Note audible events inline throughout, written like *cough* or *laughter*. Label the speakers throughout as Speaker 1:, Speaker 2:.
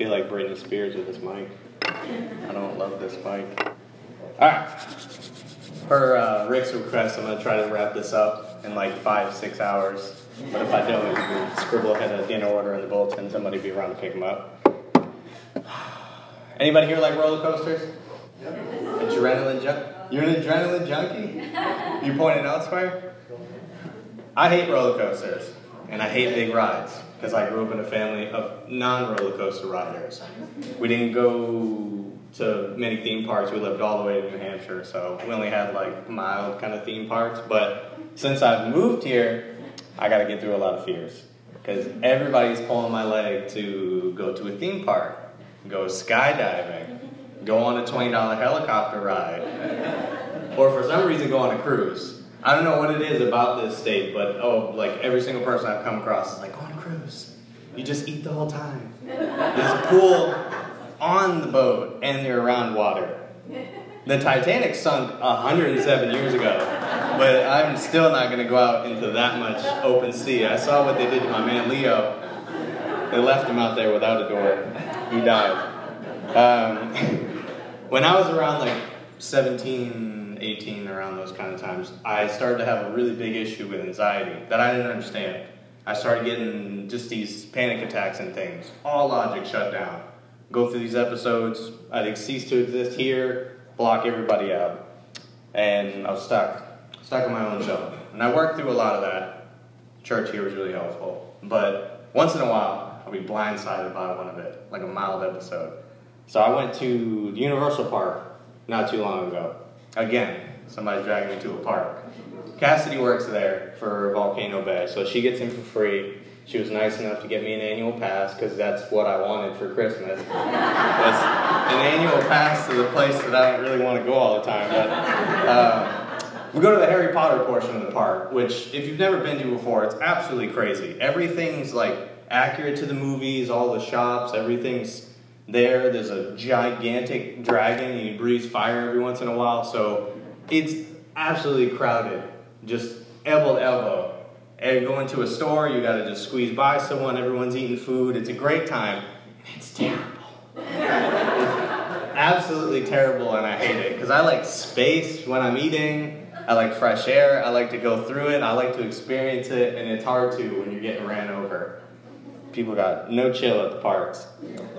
Speaker 1: feel like Britney Spears with this mic. I don't love this mic. All right. Per uh, Rick's request, I'm gonna try to wrap this up in like five, six hours. But if I don't, you can scribble ahead a dinner order in the bulletin. Somebody be around to pick them up. *sighs* Anybody here like roller coasters? Adrenaline junk? You're an adrenaline junkie? You pointing elsewhere? I hate roller coasters, and I hate big rides because I grew up in a family of non roller coaster riders. We didn't go to many theme parks. We lived all the way to New Hampshire, so we only had like mild kind of theme parks. But since I've moved here, I got to get through a lot of fears because everybody's pulling my leg to go to a theme park, go skydiving, go on a $20 helicopter ride, or for some reason go on a cruise. I don't know what it is about this state, but oh, like every single person I've come across is like, on a cruise. You just eat the whole time. There's a pool on the boat, and you're around water. The Titanic sunk 107 years ago, but I'm still not going to go out into that much open sea. I saw what they did to my man Leo. They left him out there without a door. He died. Um, *laughs* when I was around like 17, 18, around those kind of times, I started to have a really big issue with anxiety that I didn't understand. I started getting just these panic attacks and things. All logic shut down. Go through these episodes, I'd cease to exist here, block everybody out. And I was stuck, stuck on my own show. And I worked through a lot of that. Church here was really helpful. But once in a while, I'll be blindsided by one of it, like a mild episode. So I went to Universal Park not too long ago. Again, somebody's dragging me to a park. Cassidy works there for Volcano Bay, so she gets in for free. She was nice enough to get me an annual pass because that's what I wanted for Christmas. Was an annual pass to the place that I don't really want to go all the time. But uh, we go to the Harry Potter portion of the park, which if you've never been to before, it's absolutely crazy. Everything's like accurate to the movies, all the shops, everything's there. There's a gigantic dragon, and he breathes fire every once in a while. So it's absolutely crowded, just elbow to elbow. And you go into a store, you got to just squeeze by someone. Everyone's eating food. It's a great time. And it's terrible. it's absolutely terrible, and I hate it because I like space when I'm eating. I like fresh air. I like to go through it. I like to experience it, and it's hard to when you're getting ran over. People got no chill at the parks.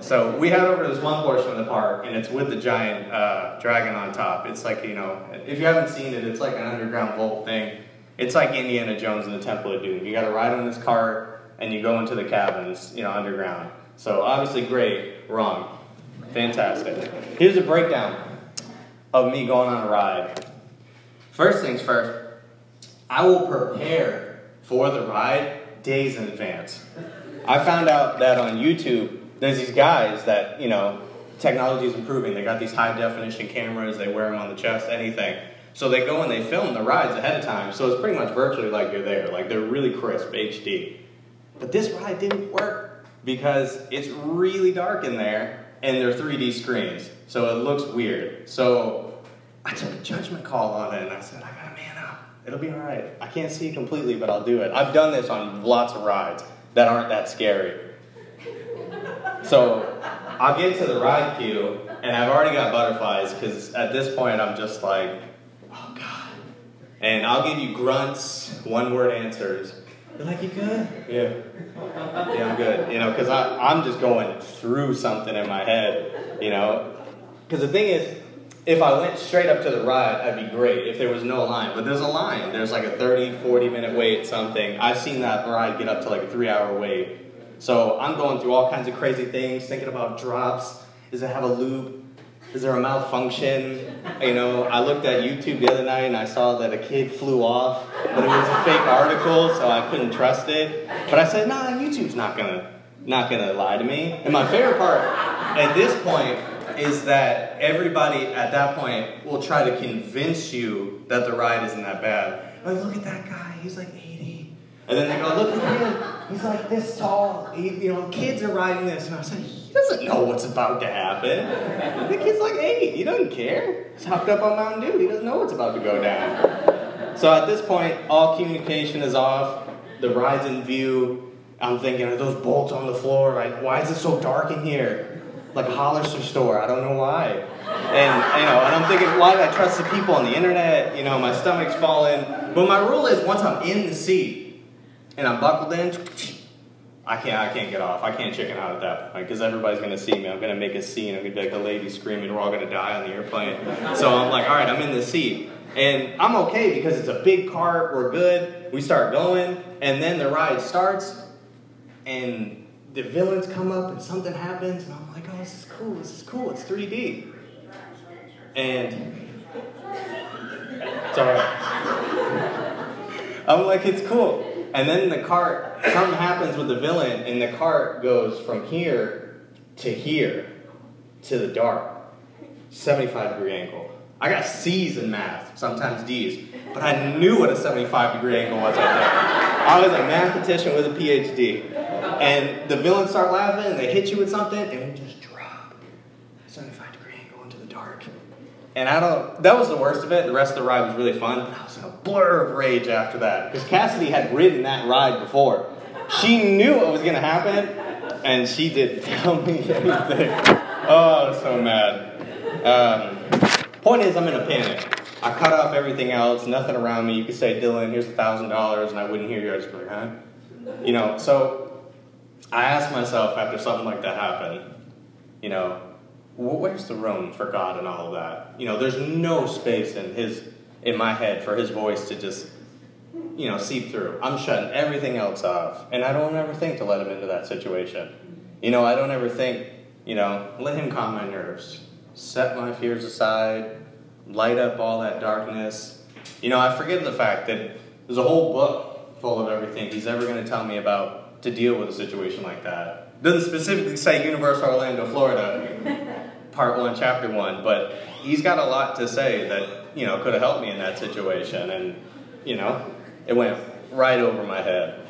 Speaker 1: So we head over to this one portion of the park, and it's with the giant uh, dragon on top. It's like, you know, if you haven't seen it, it's like an underground vault thing. It's like Indiana Jones and the Temple of Doom. You got to ride on this cart, and you go into the cabins, you know, underground. So obviously, great, wrong, fantastic. Here's a breakdown of me going on a ride. First things first, I will prepare for the ride days in advance. I found out that on YouTube, there's these guys that, you know, technology is improving. They got these high definition cameras, they wear them on the chest, anything. So they go and they film the rides ahead of time. So it's pretty much virtually like you're there. Like they're really crisp, HD. But this ride didn't work because it's really dark in there and they're 3D screens. So it looks weird. So I took a judgment call on it and I said, I gotta man up. It'll be all right. I can't see completely, but I'll do it. I've done this on lots of rides that aren't that scary. So I'll get to the ride queue, and I've already got butterflies because at this point I'm just like, oh God. And I'll give you grunts, one word answers. You're like, you good? Yeah. Yeah, I'm good. You know, because I'm just going through something in my head, you know. Because the thing is, if I went straight up to the ride, I'd be great if there was no line. But there's a line. There's like a 30, 40 minute wait, something. I've seen that ride get up to like a three hour wait. So I'm going through all kinds of crazy things, thinking about drops. Does it have a loop? Is there a malfunction? You know, I looked at YouTube the other night and I saw that a kid flew off, but it was a fake article, so I couldn't trust it. But I said, nah, YouTube's not gonna not gonna lie to me. And my favorite part at this point is that everybody at that point will try to convince you that the ride isn't that bad. Like, look at that guy, he's like 80. And then they go, look at him, he's like this tall. He, you know, kids are riding this. And I was like, he doesn't know what's about to happen. The kid's like eight, he doesn't care. He's hopped up on Mountain Dew, he doesn't know what's about to go down. So at this point, all communication is off, the ride's in view, I'm thinking, are those bolts on the floor? Like, why is it so dark in here? Like a Hollister store. I don't know why. And you know, and I'm thinking, why do I trust the people on the internet? You know, my stomach's falling. But my rule is, once I'm in the seat and I'm buckled in, I can't, I can't get off. I can't chicken out at that point because everybody's gonna see me. I'm gonna make a scene. I'm gonna be like a lady screaming. We're all gonna die on the airplane. So I'm like, all right, I'm in the seat. And I'm okay because it's a big cart, we're good. We start going, and then the ride starts, and the villains come up, and something happens, and I'm like, oh, this is cool, this is cool, it's 3D. And alright. I'm like, it's cool. And then the cart, something happens with the villain, and the cart goes from here to here to the dark. 75 degree angle. I got C's in math, sometimes D's, but I knew what a 75 degree angle was there. I was a mathematician with a PhD. And the villains start laughing, and they hit you with something, and we just drop 75 degree angle into the dark. And I don't, that was the worst of it. The rest of the ride was really fun, but I was in a blur of rage after that. Because Cassidy had ridden that ride before. She knew what was going to happen, and she didn't *laughs* tell me anything. Oh, so mad. Um, Point is, I'm in a panic. I cut off everything else, nothing around me. You could say, Dylan, here's a thousand dollars, and I wouldn't hear you. I'd just be like, huh? You know, so I ask myself after something like that happened, you know, where's the room for God and all of that? You know, there's no space in his, in my head for his voice to just, you know, seep through. I'm shutting everything else off, and I don't ever think to let him into that situation. You know, I don't ever think, you know, let him calm my nerves set my fears aside, light up all that darkness. You know, I forget the fact that there's a whole book full of everything he's ever going to tell me about to deal with a situation like that. Doesn't specifically say Universal Orlando, Florida, part one, chapter one, but he's got a lot to say that, you know, could have helped me in that situation. And, you know, it went right over my head.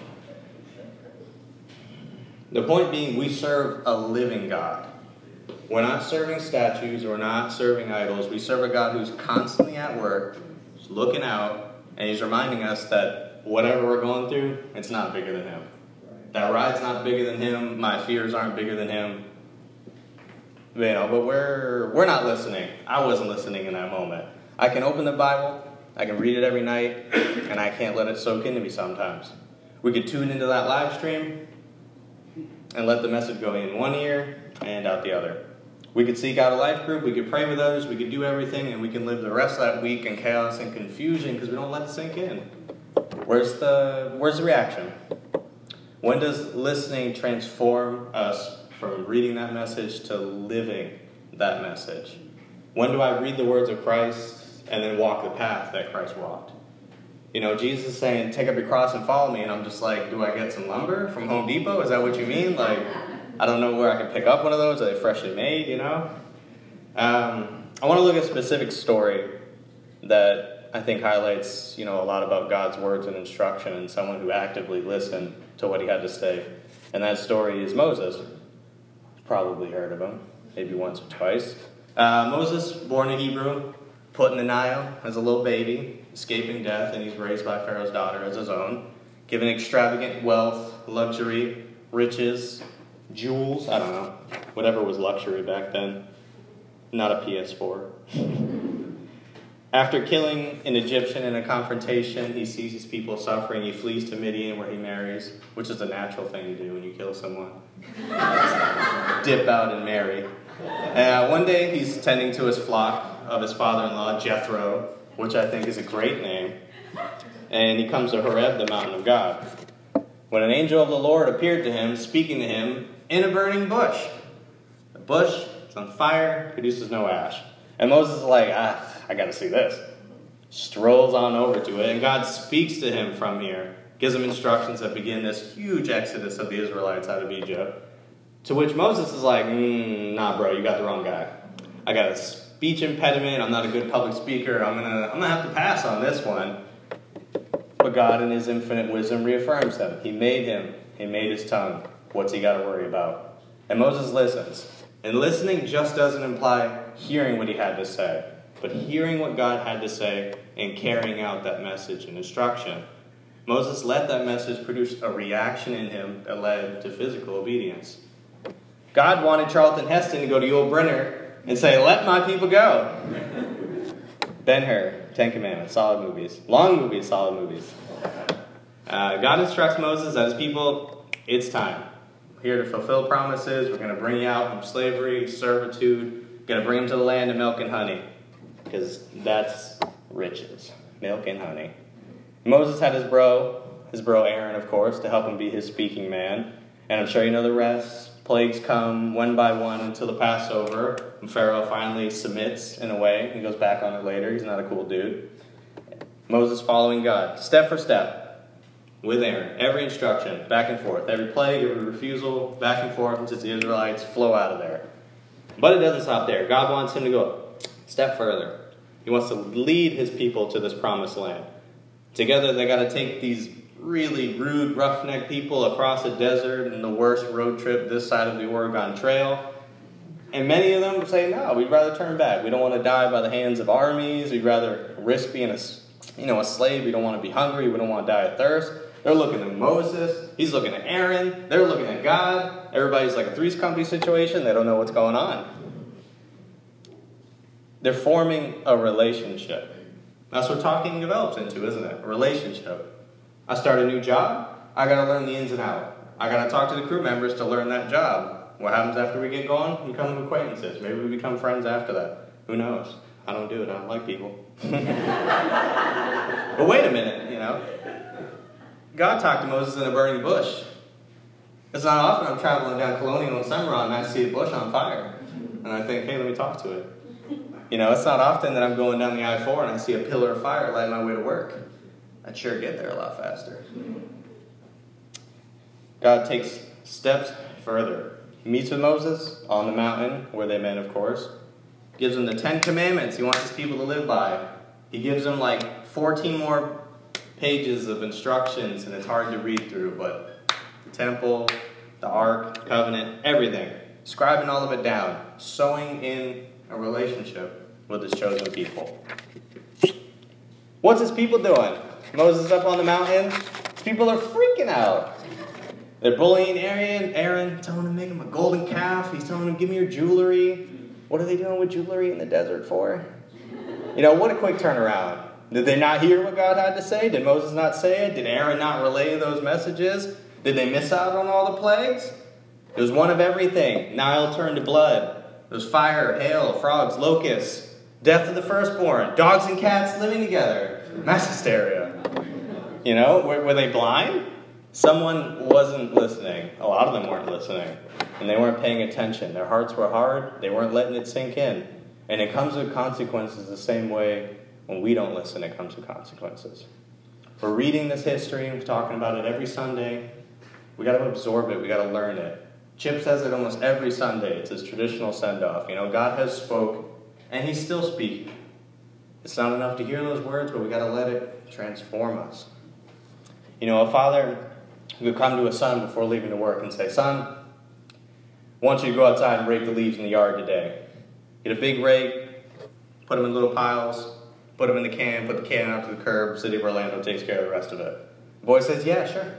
Speaker 1: The point being, we serve a living God. We're not serving statues, we're not serving idols. We serve a God who's constantly at work, looking out, and He's reminding us that whatever we're going through, it's not bigger than Him. That ride's not bigger than Him, my fears aren't bigger than Him. You know, but we're we're not listening. I wasn't listening in that moment. I can open the Bible, I can read it every night, and I can't let it soak into me sometimes. We could tune into that live stream and let the message go in one ear and out the other. We could seek out a life group, we could pray with others, we could do everything, and we can live the rest of that week in chaos and confusion because we don't let it sink in. Where's the, where's the reaction? When does listening transform us from reading that message to living that message? When do I read the words of Christ and then walk the path that Christ walked? You know, Jesus saying, Take up your cross and follow me. And I'm just like, Do I get some lumber from Home Depot? Is that what you mean? Like, I don't know where I can pick up one of those. Are they freshly made, you know? Um, I want to look at a specific story that I think highlights, you know, a lot about God's words and instruction and someone who actively listened to what he had to say. And that story is Moses. Probably heard of him, maybe once or twice. Uh, Moses, born a Hebrew, put in the Nile as a little baby, escaping death, and he's raised by Pharaoh's daughter as his own, given extravagant wealth, luxury, riches, jewels, I don't know, whatever was luxury back then. Not a PS4. *laughs* After killing an Egyptian in a confrontation, he sees his people suffering. He flees to Midian, where he marries, which is a natural thing to do when you kill someone. *laughs* Dip out and marry. Uh, one day, he's tending to his flock of his father in law, Jethro, which I think is a great name. And he comes to Horeb, the mountain of God. When an angel of the Lord appeared to him, speaking to him in a burning bush. The bush is on fire, produces no ash. And Moses is like, ah, I got to see this. Strolls on over to it, and God speaks to him from here, gives him instructions that begin this huge exodus of the Israelites out of Egypt. To which Moses is like, mm, nah, bro, you got the wrong guy. I got a speech impediment. I'm not a good public speaker. I'm gonna, I'm gonna have to pass on this one. But God, in His infinite wisdom, reaffirms him. He made him. He made his tongue. What's he got to worry about? And Moses listens. And listening just doesn't imply hearing what he had to say, but hearing what God had to say and carrying out that message and instruction. Moses let that message produce a reaction in him that led to physical obedience. God wanted Charlton Heston to go to Yul Brynner and say, Let my people go. Ben Hur, Ten Commandments, solid movies. Long movies, solid movies. Uh, God instructs Moses that his people, it's time. We're here to fulfill promises. We're going to bring you out from slavery, servitude. We're going to bring them to the land of milk and honey. Because that's riches milk and honey. Moses had his bro, his bro Aaron, of course, to help him be his speaking man. And I'm sure you know the rest. Plagues come one by one until the Passover. And Pharaoh finally submits in a way. He goes back on it later. He's not a cool dude. Moses following God, step for step, with Aaron. Every instruction, back and forth. Every plague, every refusal, back and forth until the Israelites flow out of there. But it doesn't stop there. God wants him to go step further. He wants to lead his people to this promised land. Together, they got to take these really rude, roughneck people across a desert and the worst road trip this side of the Oregon Trail. And many of them say, no, we'd rather turn back. We don't want to die by the hands of armies. We'd rather risk being a, you know, a slave. We don't want to be hungry. We don't want to die of thirst. They're looking at Moses. He's looking at Aaron. They're looking at God. Everybody's like a three's company situation. They don't know what's going on. They're forming a relationship. That's what talking develops into, isn't it? A relationship. I start a new job, I got to learn the ins and outs. I got to talk to the crew members to learn that job. What happens after we get going? We become acquaintances. Maybe we become friends after that. Who knows? I don't do it. I don't like people. *laughs* but wait a minute, you know. God talked to Moses in a burning bush. It's not often I'm traveling down Colonial in Semoran and I see a bush on fire. And I think, hey, let me talk to it. You know, it's not often that I'm going down the I 4 and I see a pillar of fire lighting my way to work. I'd sure get there a lot faster. God takes steps further. He meets with Moses on the mountain, where they met, of course. Gives them the Ten Commandments he wants his people to live by. He gives them like 14 more pages of instructions, and it's hard to read through, but the temple, the ark, covenant, everything. Scribing all of it down, sewing in a relationship with his chosen people. What's his people doing? Moses up on the mountain. His people are freaking out. They're bullying Aaron, Aaron, telling him to make him a golden calf. He's telling him, give me your jewelry. What are they doing with jewelry in the desert for? You know, what a quick turnaround. Did they not hear what God had to say? Did Moses not say it? Did Aaron not relay those messages? Did they miss out on all the plagues? It was one of everything. Nile turned to blood. There was fire, hail, frogs, locusts. Death of the firstborn. Dogs and cats living together. Mass hysteria. You know, were, were they blind? Someone wasn't listening. A lot of them weren't listening. And they weren't paying attention. Their hearts were hard. They weren't letting it sink in. And it comes with consequences the same way when we don't listen, it comes with consequences. We're reading this history, we're talking about it every Sunday. We got to absorb it, we got to learn it. Chip says it almost every Sunday. It's his traditional send off. You know, God has spoke and he's still speaking. It's not enough to hear those words, but we got to let it transform us. You know, a father would come to a son before leaving to work and say, Son, I want you to go outside and rake the leaves in the yard today. Get a big rake, put them in little piles, put them in the can, put the can out to the curb, City of Orlando takes care of the rest of it. The boy says, Yeah, sure.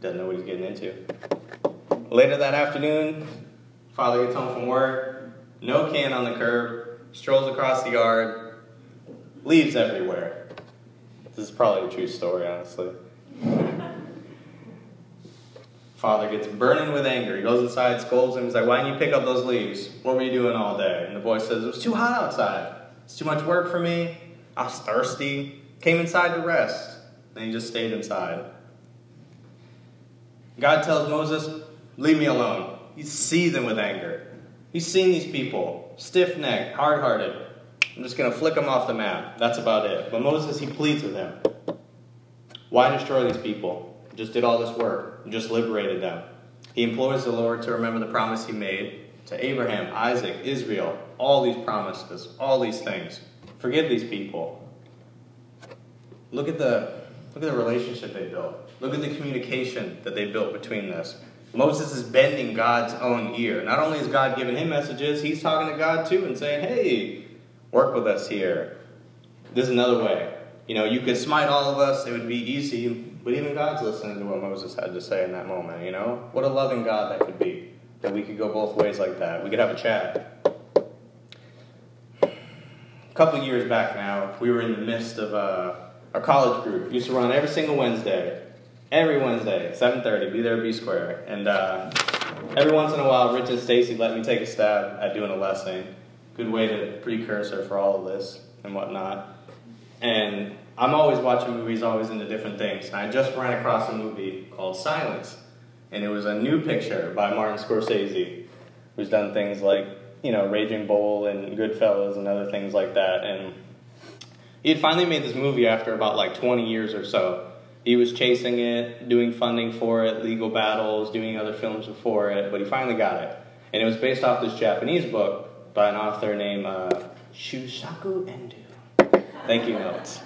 Speaker 1: Doesn't know what he's getting into. Later that afternoon, father gets home from work, no can on the curb, strolls across the yard, leaves everywhere. This is probably a true story, honestly. Father gets burning with anger. He goes inside, scolds him. He's like, Why didn't you pick up those leaves? What were you doing all day? And the boy says, It was too hot outside. It's too much work for me. I was thirsty. Came inside to rest. And he just stayed inside. God tells Moses, Leave me alone. He's seething with anger. He's seen these people, stiff necked, hard hearted. I'm just going to flick them off the map. That's about it. But Moses, he pleads with him. Why destroy these people? Just did all this work, just liberated them. He implores the Lord to remember the promise he made to Abraham, Isaac, Israel, all these promises, all these things. Forgive these people. Look at the look at the relationship they built. Look at the communication that they built between this. Moses is bending God's own ear. Not only is God giving him messages, he's talking to God too and saying, hey, work with us here. This is another way. You know, you could smite all of us, it would be easy. But even God's listening to what Moses had to say in that moment, you know? What a loving God that could be. That we could go both ways like that. We could have a chat. A couple years back now, we were in the midst of uh, our college group. Used to run every single Wednesday. Every Wednesday, 7.30, be there be Square. And uh, every once in a while, Rich and Stacy let me take a stab at doing a lesson. Good way to precursor for all of this and whatnot. And I'm always watching movies, always into different things. And I just ran across a movie called Silence. And it was a new picture by Martin Scorsese, who's done things like, you know, Raging Bull and Goodfellas and other things like that. And he had finally made this movie after about like 20 years or so. He was chasing it, doing funding for it, legal battles, doing other films before it, but he finally got it. And it was based off this Japanese book by an author named uh, Shusaku Endo. Thank you, notes.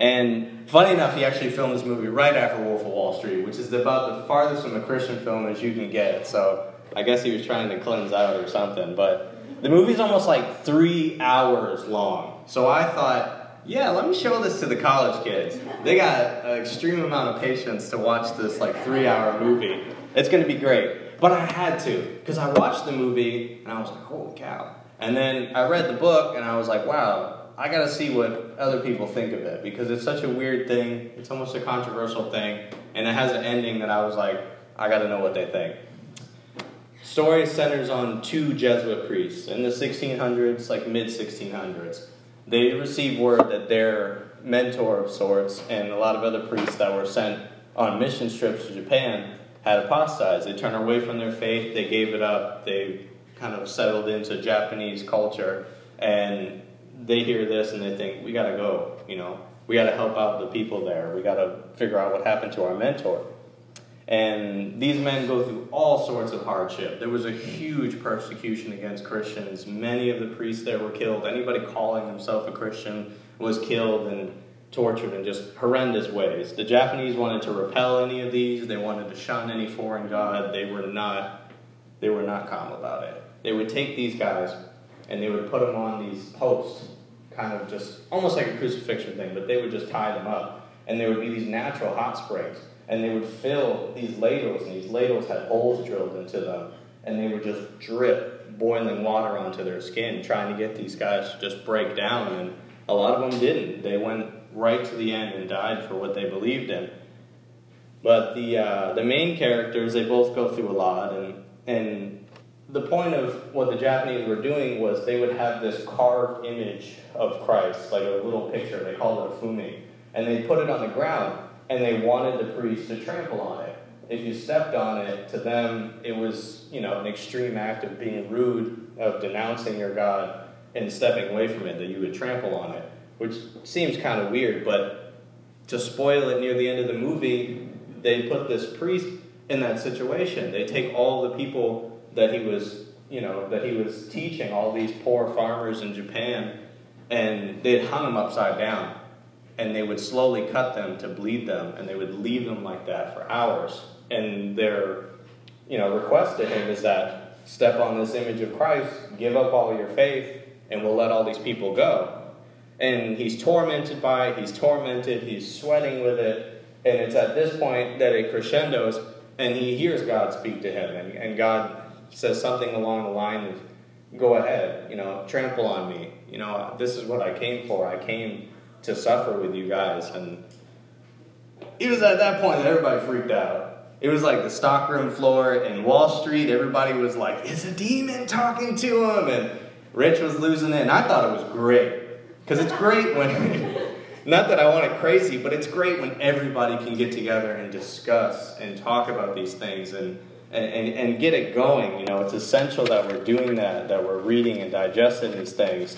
Speaker 1: And funny enough, he actually filmed this movie right after Wolf of Wall Street, which is about the farthest from a Christian film as you can get. So I guess he was trying to cleanse out or something. But the movie's almost like three hours long. So I thought, yeah, let me show this to the college kids. They got an extreme amount of patience to watch this like three hour movie. It's going to be great. But I had to, because I watched the movie and I was like, holy cow. And then I read the book and I was like, wow, I got to see what other people think of it because it's such a weird thing. It's almost a controversial thing, and it has an ending that I was like, I got to know what they think. Story centers on two Jesuit priests in the 1600s, like mid 1600s. They received word that their mentor of sorts and a lot of other priests that were sent on mission trips to Japan had apostatized. They turned away from their faith, they gave it up, they kind of settled into Japanese culture, and they hear this and they think, we got to go, you know, we got to help out the people there. We got to figure out what happened to our mentor. And these men go through all sorts of hardship. There was a huge persecution against Christians. Many of the priests there were killed. Anybody calling himself a Christian was killed and tortured in just horrendous ways. The Japanese wanted to repel any of these. They wanted to shun any foreign god. They were not they were not calm about it. They would take these guys and they would put them on these posts kind of just almost like a crucifixion thing, but they would just tie them up. And there would be these natural hot springs. And they would fill these ladles, and these ladles had holes drilled into them. And they would just drip boiling water onto their skin, trying to get these guys to just break down. And a lot of them didn't. They went right to the end and died for what they believed in. But the, uh, the main characters, they both go through a lot. And, and the point of what the Japanese were doing was they would have this carved image of Christ, like a little picture. They called it a fumi. And they put it on the ground, and they wanted the priest to trample on it. If you stepped on it, to them, it was, you know, an extreme act of being rude, of denouncing your God, and stepping away from it, that you would trample on it, which seems kind of weird, but to spoil it near the end of the movie, they put this priest in that situation. They take all the people that he was, you know, that he was teaching all these poor farmers in Japan, and they'd hung them upside down, and they would slowly cut them to bleed them, and they would leave them like that for hours. And their, you know, request to him is that step on this image of Christ, give up all your faith, and we'll let all these people go. And he's tormented by it, he's tormented, he's sweating with it, and it's at this point that it crescendos, and he hears God speak to him, and, and God says something along the line of, go ahead, you know, trample on me. You know, this is what I came for. I came to suffer with you guys. And it was at that point that everybody freaked out. It was like the stockroom floor in Wall Street. Everybody was like, it's a demon talking to him. And Rich was losing it. And I thought it was great. Because it's great when, *laughs* not that I want it crazy, but it's great when everybody can get together and discuss and talk about these things. And and, and, and get it going. You know, it's essential that we're doing that, that we're reading and digesting these things.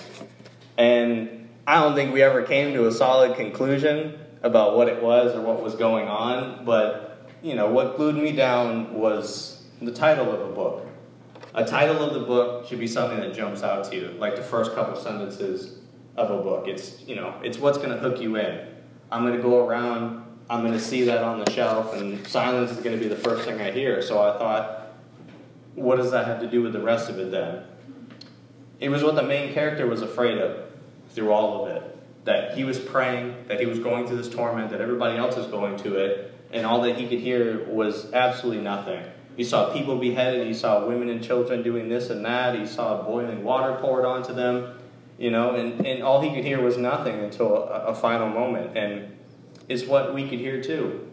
Speaker 1: And I don't think we ever came to a solid conclusion about what it was or what was going on, but, you know, what glued me down was the title of the book. A title of the book should be something that jumps out to you, like the first couple sentences of a book. It's, you know, it's what's going to hook you in. I'm going to go around I'm going to see that on the shelf, and silence is going to be the first thing I hear. So I thought, what does that have to do with the rest of it then? It was what the main character was afraid of through all of it that he was praying, that he was going through this torment, that everybody else is going to it, and all that he could hear was absolutely nothing. He saw people beheaded, he saw women and children doing this and that, he saw boiling water poured onto them, you know, and, and all he could hear was nothing until a, a final moment. And it's what we could hear too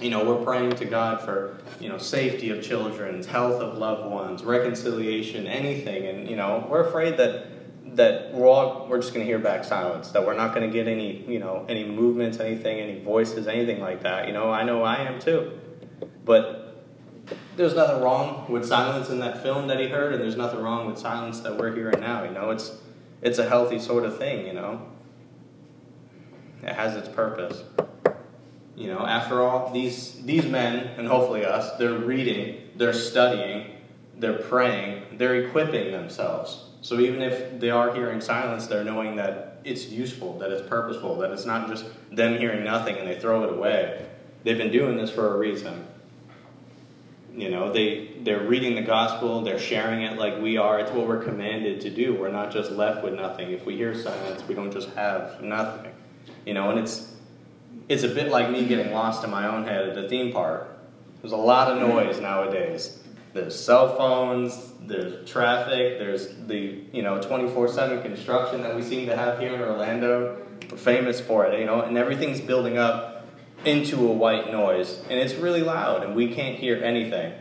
Speaker 1: you know, we're praying to God for, you know, safety of children, health of loved ones, reconciliation, anything. And, you know, we're afraid that that we're all we're just going to hear back silence that we're not going to get any you know any movements anything any voices anything like that. You know i know i am too. But there's nothing wrong with silence in that film that he heard and there's nothing wrong with silence that we're hearing now you know? It's it's a healthy sort of thing you know? It has its purpose. You know after all these these men and hopefully us they're reading they're studying they're praying they're equipping themselves so even if they are hearing silence, they're knowing that it's useful, that it's purposeful, that it's not just them hearing nothing and they throw it away. They've been doing this for a reason. You know, they they're reading the gospel, they're sharing it like we are. It's what we're commanded to do. We're not just left with nothing. If we hear silence, we don't just have nothing. You know, and it's it's a bit like me getting lost in my own head at the theme park. There's a lot of noise nowadays. There's cell phones, there's traffic, there's the you know 24/7 construction that we seem to have here in Orlando. We're famous for it, you know, and everything's building up into a white noise, and it's really loud, and we can't hear anything,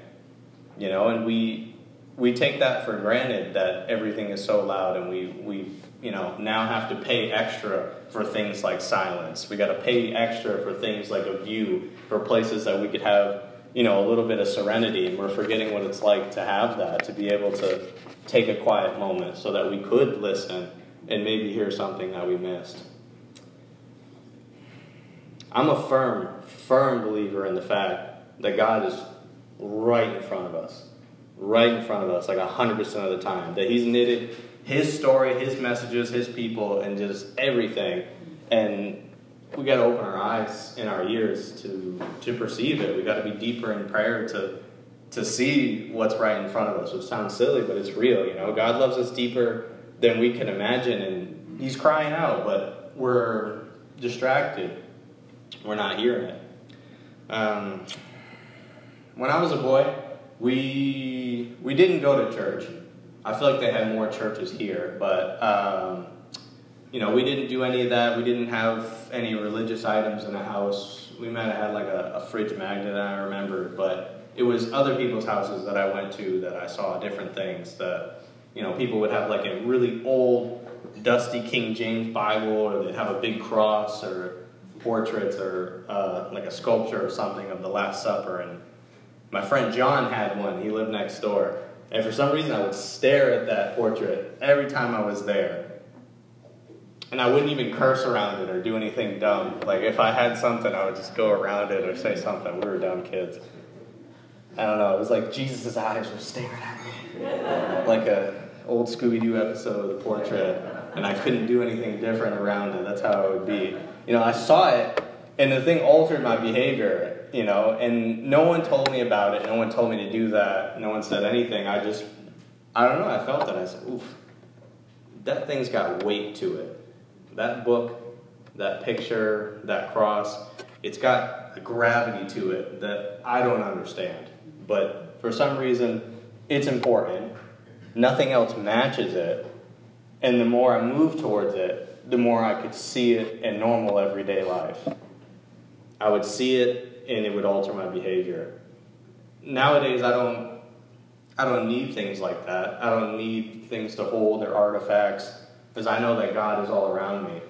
Speaker 1: you know, and we we take that for granted that everything is so loud, and we we you know now have to pay extra for things like silence. We got to pay extra for things like a view, for places that we could have you know, a little bit of serenity, and we're forgetting what it's like to have that, to be able to take a quiet moment so that we could listen and maybe hear something that we missed. I'm a firm, firm believer in the fact that God is right in front of us, right in front of us, like 100% of the time. That He's knitted His story, His messages, His people, and just everything. And we got to open our eyes and our ears to to perceive it. We got to be deeper in prayer to to see what's right in front of us. Which sounds silly, but it's real. You know, God loves us deeper than we can imagine, and He's crying out, but we're distracted. We're not hearing it. Um, when I was a boy, we we didn't go to church. I feel like they had more churches here, but um, you know, we didn't do any of that. We didn't have any religious items in the house. We might have had like a, a fridge magnet, I remember, but it was other people's houses that I went to that I saw different things. That you know, people would have like a really old, dusty King James Bible, or they'd have a big cross, or portraits, or uh, like a sculpture or something of the Last Supper. And my friend John had one. He lived next door, and for some reason, I would stare at that portrait every time I was there and I wouldn't even curse around it or do anything dumb. Like if I had something, I would just go around it or say something. We were dumb kids. I don't know. It was like Jesus' eyes were staring at me, like a old Scooby Doo episode of The Portrait, and I couldn't do anything different around it. That's how it would be. You know, I saw it, and the thing altered my behavior. You know, and no one told me about it. No one told me to do that. No one said anything. I just, I don't know. I felt it. I said, "Oof, that thing's got weight to it." That book, that picture, that cross, it's got a gravity to it that I don't understand. But for some reason, it's important. Nothing else matches it. And the more I move towards it, the more I could see it in normal everyday life. I would see it and it would alter my behavior. Nowadays, I don't I don't need things like that. I don't need things to hold or artifacts because I know that God is all around me.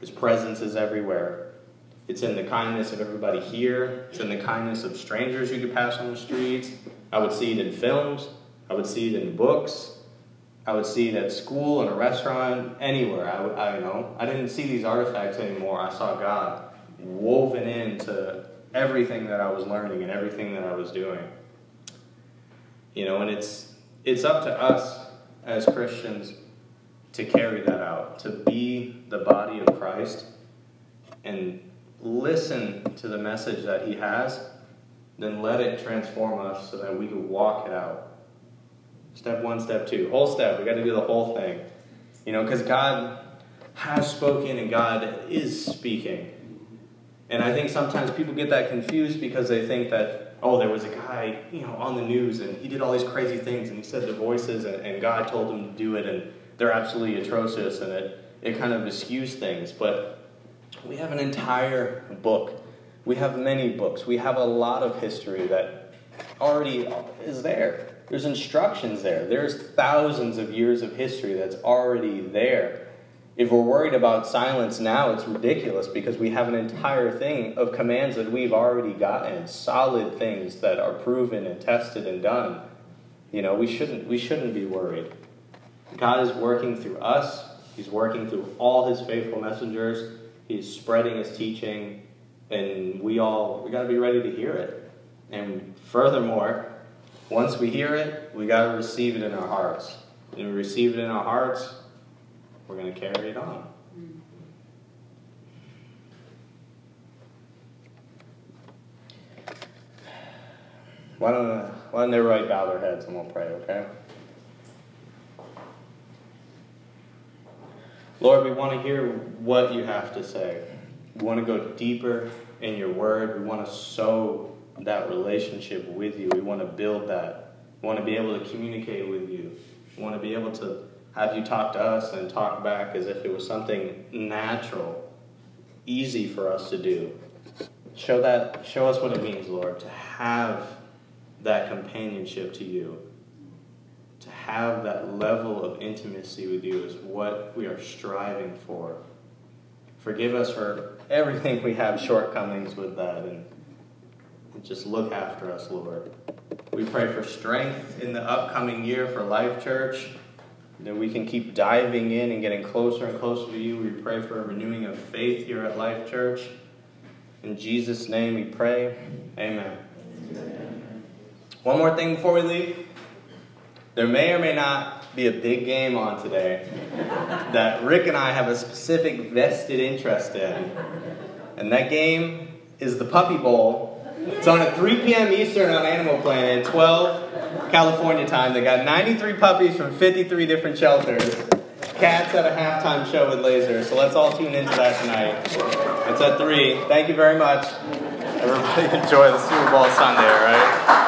Speaker 1: His presence is everywhere. It's in the kindness of everybody here. It's in the kindness of strangers you could pass on the streets. I would see it in films. I would see it in books. I would see it at school, in a restaurant, anywhere. I, I know. I didn't see these artifacts anymore. I saw God woven into everything that I was learning and everything that I was doing. You know, and it's it's up to us as Christians to carry that out, to be the body of Christ and listen to the message that He has, then let it transform us so that we can walk it out. Step one, step two, whole step. We got to do the whole thing. You know, because God, has spoken and God is speaking. And I think sometimes people get that confused because they think that, oh, there was a guy, you know, on the news and he did all these crazy things and he said the voices and, and God told him to do it and they're absolutely atrocious and it, it kind of eschews things. But we have an entire book. We have many books. We have a lot of history that already is there. There's instructions there. There's thousands of years of history that's already there. If we're worried about silence now, it's ridiculous because we have an entire thing of commands that we've already gotten, solid things that are proven and tested and done. You know, we shouldn't we shouldn't be worried. God is working through us. He's working through all his faithful messengers. He's spreading his teaching and we all we got to be ready to hear it. And furthermore, once we hear it, we got to receive it in our hearts. And we receive it in our hearts, we're going to carry it on. Why don't, why don't everybody bow their heads and we'll pray, okay? Lord, we want to hear what you have to say. We want to go deeper in your word. We want to sow that relationship with you. We want to build that. We want to be able to communicate with you. We want to be able to have you talk to us and talk back as if it was something natural, easy for us to do. Show that show us what it means, Lord, to have that companionship to you. To have that level of intimacy with you is what we are striving for. Forgive us for everything we have shortcomings with that and just look after us, Lord. We pray for strength in the upcoming year for Life Church that we can keep diving in and getting closer and closer to you. We pray for a renewing of faith here at Life Church. In Jesus' name we pray. Amen. Amen. One more thing before we leave. There may or may not be a big game on today that Rick and I have a specific vested interest in. And that game is the Puppy Bowl. It's on at 3 p.m. Eastern on Animal Planet, 12 California time. They got 93 puppies from 53 different shelters. Cats at a halftime show with lasers. So let's all tune into that tonight. It's at 3. Thank you very much. Everybody *laughs* enjoy the Super Bowl Sunday, right?